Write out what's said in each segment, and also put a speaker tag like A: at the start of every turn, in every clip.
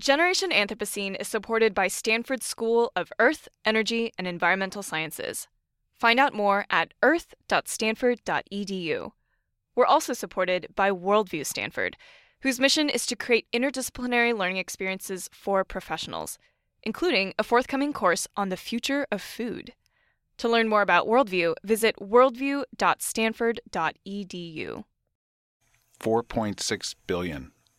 A: Generation Anthropocene is supported by Stanford School of Earth, Energy, and Environmental Sciences. Find out more at earth.stanford.edu. We're also supported by Worldview Stanford, whose mission is to create interdisciplinary learning experiences for professionals, including a forthcoming course on the future of food. To learn more about Worldview, visit worldview.stanford.edu.
B: 4.6 billion.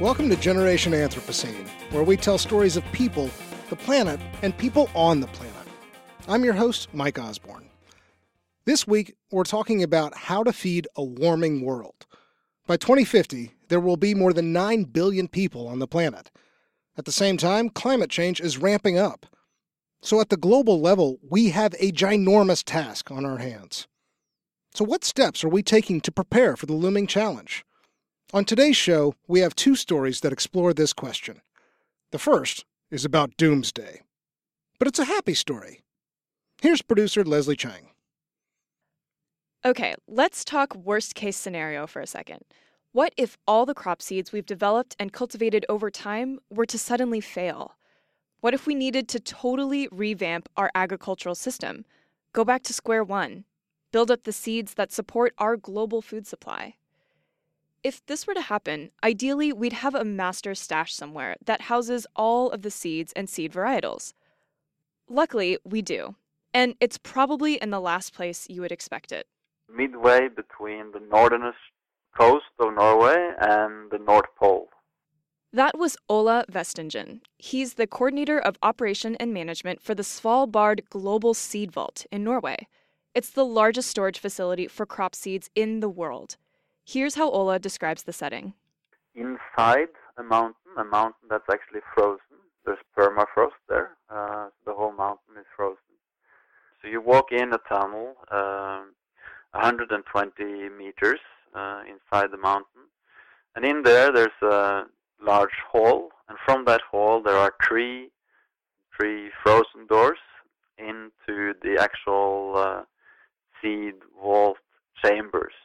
C: Welcome to Generation Anthropocene, where we tell stories of people, the planet, and people on the planet. I'm your host, Mike Osborne. This week, we're talking about how to feed a warming world. By 2050, there will be more than 9 billion people on the planet. At the same time, climate change is ramping up. So, at the global level, we have a ginormous task on our hands. So, what steps are we taking to prepare for the looming challenge? On today's show, we have two stories that explore this question. The first is about doomsday, but it's a happy story. Here's producer Leslie Chang.
A: Okay, let's talk worst case scenario for a second. What if all the crop seeds we've developed and cultivated over time were to suddenly fail? What if we needed to totally revamp our agricultural system? Go back to square one, build up the seeds that support our global food supply. If this were to happen, ideally we'd have a master stash somewhere that houses all of the seeds and seed varietals. Luckily, we do, and it's probably in the last place you would expect it.
D: midway between the northernest coast of Norway and the North Pole.
A: That was Ola Westengen. He's the coordinator of operation and management for the Svalbard Global Seed Vault in Norway. It's the largest storage facility for crop seeds in the world. Here's how Ola describes the setting.
D: Inside a mountain, a mountain that's actually frozen. There's permafrost there. Uh, the whole mountain is frozen. So you walk in a tunnel, um 120 meters uh, inside the mountain, and in there there's a large hall, and from that hall there are three three frozen doors into the actual uh, seed vault chambers.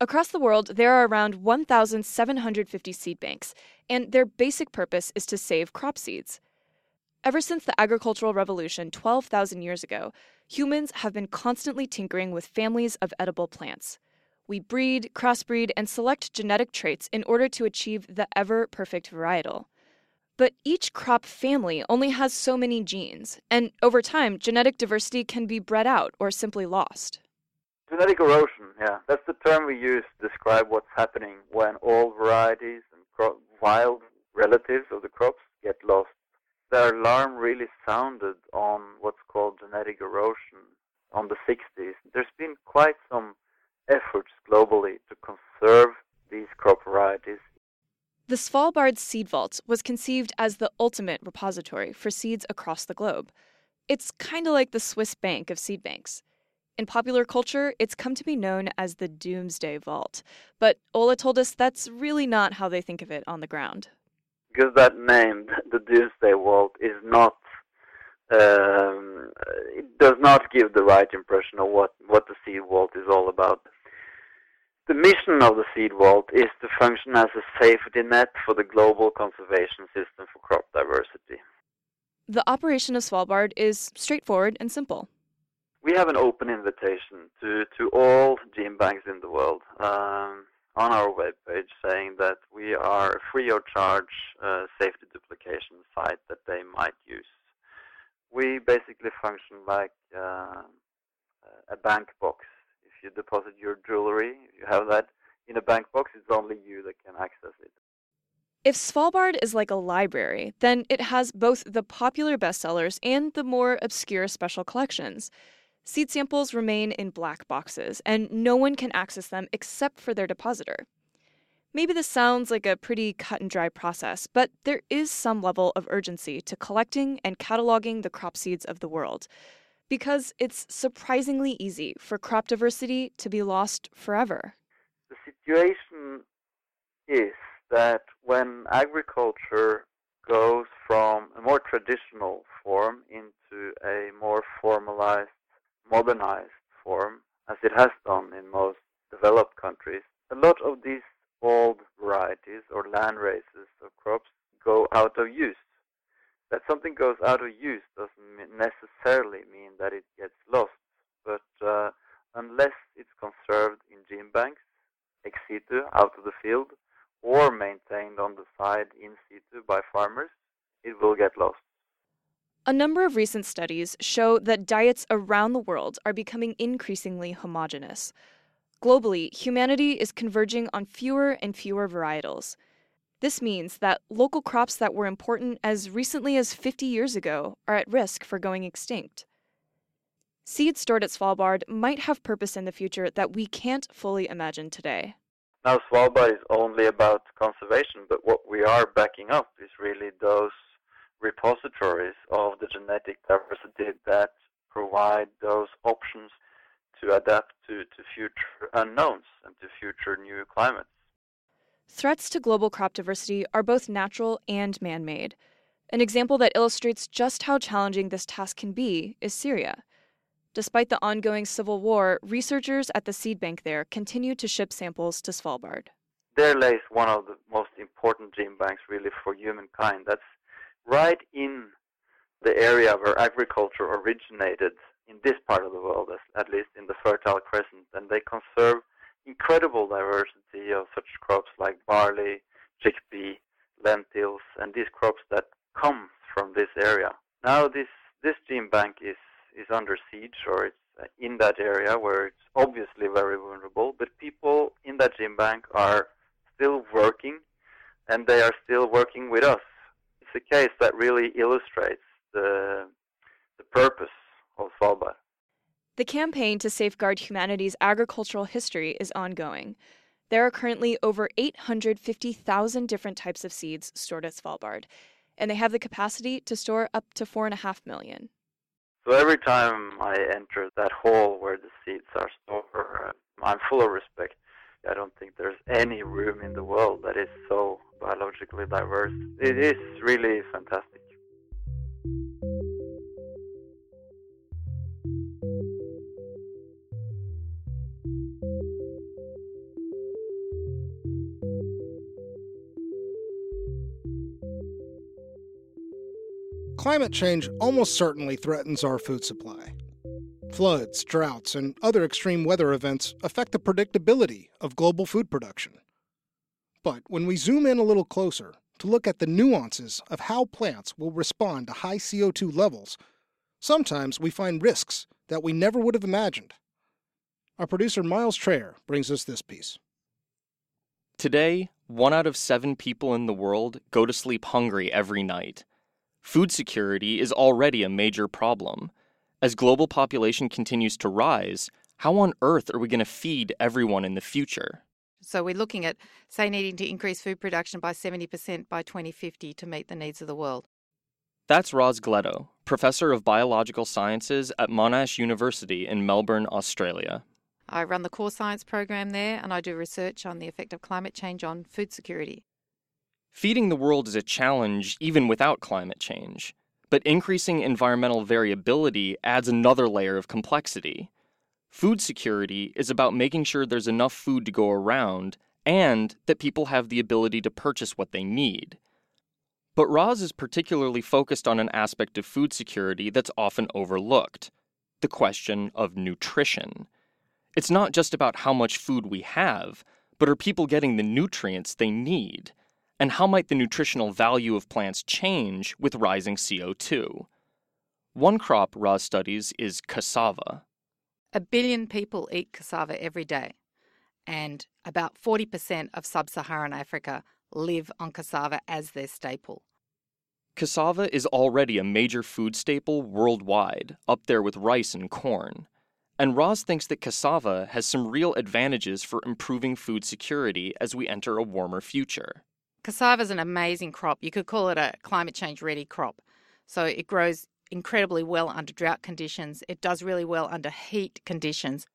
A: Across the world, there are around 1,750 seed banks, and their basic purpose is to save crop seeds. Ever since the agricultural revolution 12,000 years ago, humans have been constantly tinkering with families of edible plants. We breed, crossbreed, and select genetic traits in order to achieve the ever perfect varietal. But each crop family only has so many genes, and over time, genetic diversity can be bred out or simply lost.
D: Genetic erosion, yeah, that's the term we use to describe what's happening when all varieties and cro- wild relatives of the crops get lost. The alarm really sounded on what's called genetic erosion on the 60s. There's been quite some efforts globally to conserve these crop varieties.
A: The Svalbard Seed Vault was conceived as the ultimate repository for seeds across the globe. It's kind of like the Swiss bank of seed banks. In popular culture, it's come to be known as the Doomsday Vault. But Ola told us that's really not how they think of it on the ground.
D: Because that name, the Doomsday Vault, is not. Um, it does not give the right impression of what, what the Seed Vault is all about. The mission of the Seed Vault is to function as a safety net for the global conservation system for crop diversity.
A: The operation of Svalbard is straightforward and simple.
D: We have an open invitation to, to all gene banks in the world um, on our webpage saying that we are a free of charge uh, safety duplication site that they might use. We basically function like uh, a bank box. If you deposit your jewelry, if you have that in a bank box, it's only you that can access it.
A: If Svalbard is like a library, then it has both the popular bestsellers and the more obscure special collections. Seed samples remain in black boxes, and no one can access them except for their depositor. Maybe this sounds like a pretty cut and dry process, but there is some level of urgency to collecting and cataloging the crop seeds of the world, because it's surprisingly easy for crop diversity to be lost forever.
D: The situation is that when agriculture goes from a more traditional form into a more formalized, modernized form, as it has done in most developed countries, a lot of these old varieties or land races of crops go out of use. That something goes out of use doesn't necessarily mean that it gets lost, but uh, unless it's conserved in gene banks, ex situ, out of the field, or maintained on the side in situ by farmers, it will get lost.
A: A number of recent studies show that diets around the world are becoming increasingly homogenous. Globally, humanity is converging on fewer and fewer varietals. This means that local crops that were important as recently as 50 years ago are at risk for going extinct. Seeds stored at Svalbard might have purpose in the future that we can't fully imagine today.
D: Now, Svalbard is only about conservation, but what we are backing up is really those repositories of the genetic diversity that provide those options to adapt to, to future unknowns and to future new climates.
A: Threats to global crop diversity are both natural and man made. An example that illustrates just how challenging this task can be is Syria. Despite the ongoing civil war, researchers at the seed bank there continue to ship samples to Svalbard.
D: There lays one of the most important gene banks really for humankind. That's right in the area where agriculture originated in this part of the world, at least in the Fertile Crescent, and they conserve incredible diversity of such crops like barley, chickpea, lentils, and these crops that come from this area. Now this this gene bank is is under siege or it's uh, in that area where it's obviously very vulnerable, but people in that gene bank are still working and they are still working with us. It's a case that really illustrates the the purpose of Svalbard.
A: The campaign to safeguard humanity's agricultural history is ongoing. There are currently over 850,000 different types of seeds stored at Svalbard, and they have the capacity to store up to 4.5 million.
D: So every time I enter that hall where the seeds are stored, I'm full of respect. I don't think there's any room in the world that is so biologically diverse. It is really fantastic.
C: Climate change almost certainly threatens our food supply. Floods, droughts, and other extreme weather events affect the predictability of global food production. But when we zoom in a little closer to look at the nuances of how plants will respond to high CO2 levels, sometimes we find risks that we never would have imagined. Our producer Miles Traer brings us this piece.
E: Today, one out of seven people in the world go to sleep hungry every night. Food security is already a major problem. As global population continues to rise, how on earth are we going to feed everyone in the future?
F: So we're looking at, say, needing to increase food production by 70% by 2050 to meet the needs of the world.
E: That's Roz Gleadow, Professor of Biological Sciences at Monash University in Melbourne, Australia.
F: I run the core science program there and I do research on the effect of climate change on food security.
E: Feeding the world is a challenge even without climate change, but increasing environmental variability adds another layer of complexity. Food security is about making sure there's enough food to go around and that people have the ability to purchase what they need. But Roz is particularly focused on an aspect of food security that's often overlooked the question of nutrition. It's not just about how much food we have, but are people getting the nutrients they need? And how might the nutritional value of plants change with rising CO2? One crop Roz studies is cassava.
F: A billion people eat cassava every day, and about 40% of sub Saharan Africa live on cassava as their staple.
E: Cassava is already a major food staple worldwide, up there with rice and corn. And Roz thinks that cassava has some real advantages for improving food security as we enter a warmer future.
F: Cassava is an amazing crop. You could call it a climate change ready crop. So it grows incredibly well under drought conditions. It does really well under heat conditions.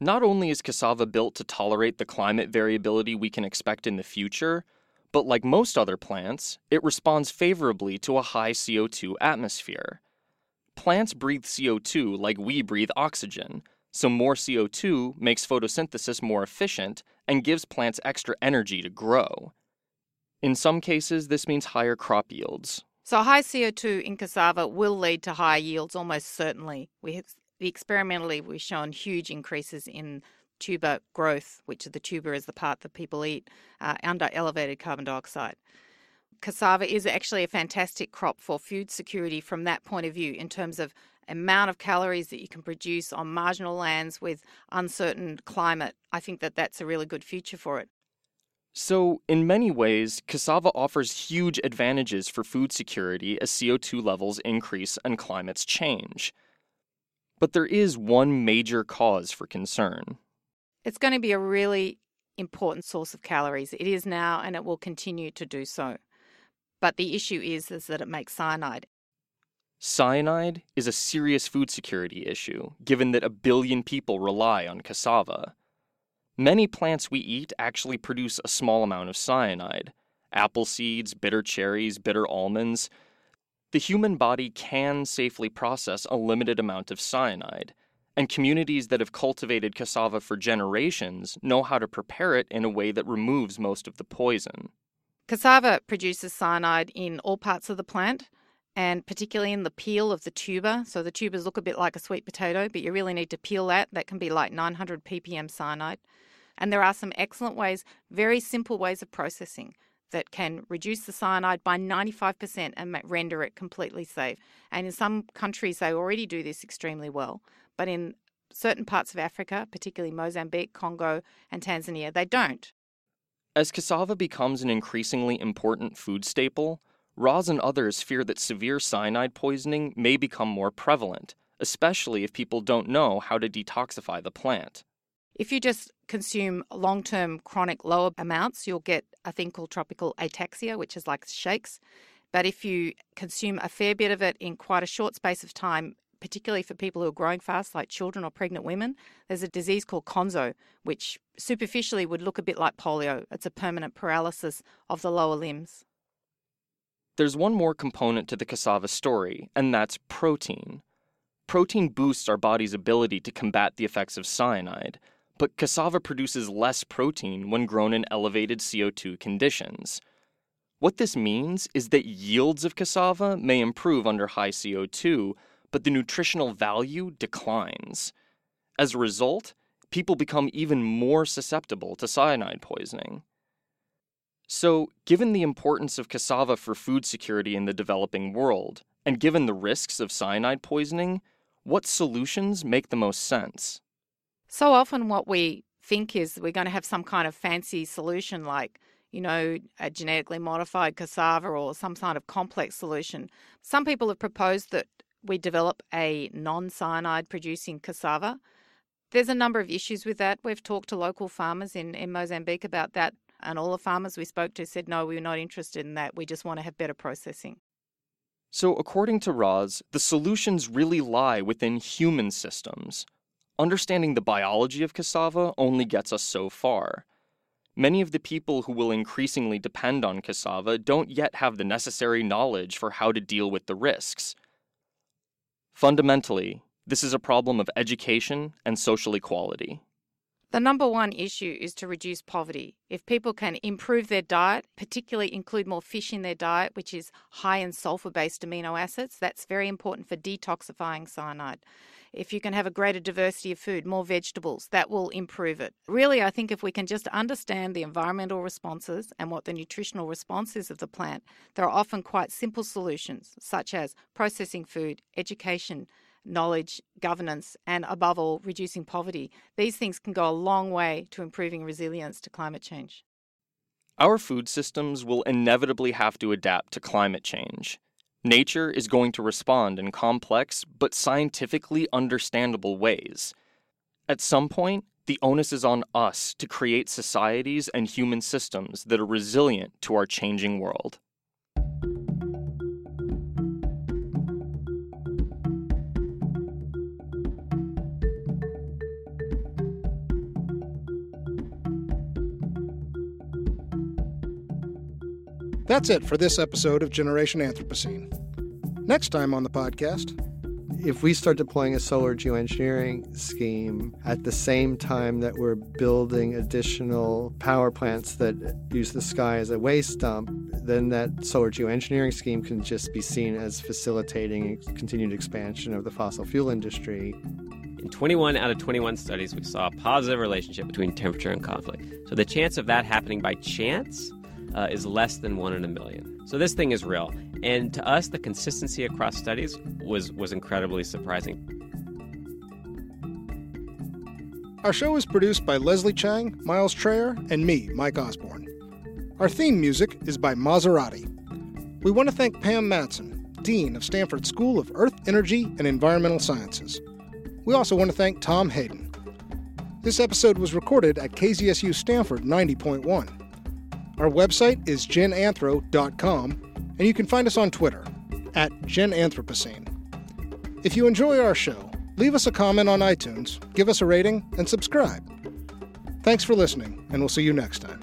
E: Not only is cassava built to tolerate the climate variability we can expect in the future, but like most other plants, it responds favorably to a high CO2 atmosphere. Plants breathe CO2 like we breathe oxygen, so more CO2 makes photosynthesis more efficient and gives plants extra energy to grow. In some cases, this means higher crop yields.
F: So high CO2 in cassava will lead to higher yields almost certainly. We have, experimentally we've shown huge increases in tuber growth, which the tuber is the part that people eat, uh, under elevated carbon dioxide. Cassava is actually a fantastic crop for food security from that point of view, in terms of amount of calories that you can produce on marginal lands with uncertain climate. I think that that's a really good future for it.
E: So, in many ways, cassava offers huge advantages for food security as CO2 levels increase and climates change. But there is one major cause for concern.
F: It's going to be a really important source of calories. It is now and it will continue to do so. But the issue is, is that it makes cyanide.
E: Cyanide is a serious food security issue, given that a billion people rely on cassava. Many plants we eat actually produce a small amount of cyanide. Apple seeds, bitter cherries, bitter almonds. The human body can safely process a limited amount of cyanide, and communities that have cultivated cassava for generations know how to prepare it in a way that removes most of the poison.
F: Cassava produces cyanide in all parts of the plant, and particularly in the peel of the tuber. So the tubers look a bit like a sweet potato, but you really need to peel that. That can be like 900 ppm cyanide. And there are some excellent ways, very simple ways of processing that can reduce the cyanide by 95% and render it completely safe. And in some countries, they already do this extremely well. But in certain parts of Africa, particularly Mozambique, Congo, and Tanzania, they don't.
E: As cassava becomes an increasingly important food staple, Roz and others fear that severe cyanide poisoning may become more prevalent, especially if people don't know how to detoxify the plant.
F: If you just consume long term chronic lower amounts, you'll get a thing called tropical ataxia, which is like shakes. But if you consume a fair bit of it in quite a short space of time, particularly for people who are growing fast, like children or pregnant women, there's a disease called konzo, which superficially would look a bit like polio. It's a permanent paralysis of the lower limbs.
E: There's one more component to the cassava story, and that's protein. Protein boosts our body's ability to combat the effects of cyanide, but cassava produces less protein when grown in elevated CO2 conditions. What this means is that yields of cassava may improve under high CO2, but the nutritional value declines. As a result, people become even more susceptible to cyanide poisoning. So, given the importance of cassava for food security in the developing world, and given the risks of cyanide poisoning, what solutions make the most sense?
F: So often, what we think is we're going to have some kind of fancy solution like, you know, a genetically modified cassava or some kind of complex solution. Some people have proposed that we develop a non cyanide producing cassava. There's a number of issues with that. We've talked to local farmers in, in Mozambique about that, and all the farmers we spoke to said, no, we're not interested in that. We just want to have better processing.
E: So, according to Roz, the solutions really lie within human systems. Understanding the biology of cassava only gets us so far. Many of the people who will increasingly depend on cassava don't yet have the necessary knowledge for how to deal with the risks. Fundamentally, this is a problem of education and social equality.
F: The number one issue is to reduce poverty. If people can improve their diet, particularly include more fish in their diet, which is high in sulfur based amino acids, that's very important for detoxifying cyanide. If you can have a greater diversity of food, more vegetables, that will improve it. Really, I think if we can just understand the environmental responses and what the nutritional response is of the plant, there are often quite simple solutions, such as processing food, education, knowledge, governance, and above all, reducing poverty. These things can go a long way to improving resilience to climate change.
E: Our food systems will inevitably have to adapt to climate change. Nature is going to respond in complex but scientifically understandable ways. At some point, the onus is on us to create societies and human systems that are resilient to our changing world.
C: That's it for this episode of Generation Anthropocene. Next time on the podcast,
G: if we start deploying a solar geoengineering scheme at the same time that we're building additional power plants that use the sky as a waste dump, then that solar geoengineering scheme can just be seen as facilitating continued expansion of the fossil fuel industry.
H: In 21 out of 21 studies, we saw a positive relationship between temperature and conflict. So the chance of that happening by chance uh, is less than one in a million. So this thing is real. And to us, the consistency across studies was, was incredibly surprising.
C: Our show is produced by Leslie Chang, Miles Traer, and me, Mike Osborne. Our theme music is by Maserati. We want to thank Pam Matson, Dean of Stanford School of Earth, Energy, and Environmental Sciences. We also want to thank Tom Hayden. This episode was recorded at KZSU Stanford 90.1. Our website is genanthro.com, and you can find us on Twitter at genanthropocene. If you enjoy our show, leave us a comment on iTunes, give us a rating, and subscribe. Thanks for listening, and we'll see you next time.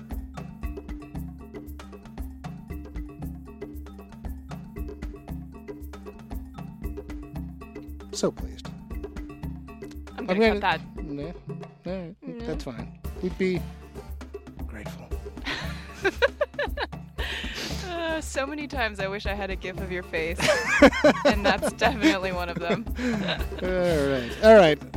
C: So pleased.
A: I'm gonna cut that.
C: Nah, nah, mm-hmm. That's fine. We'd be
A: Uh, so many times I wish I had a gif of your face, and that's definitely one of them.
C: All right. All right.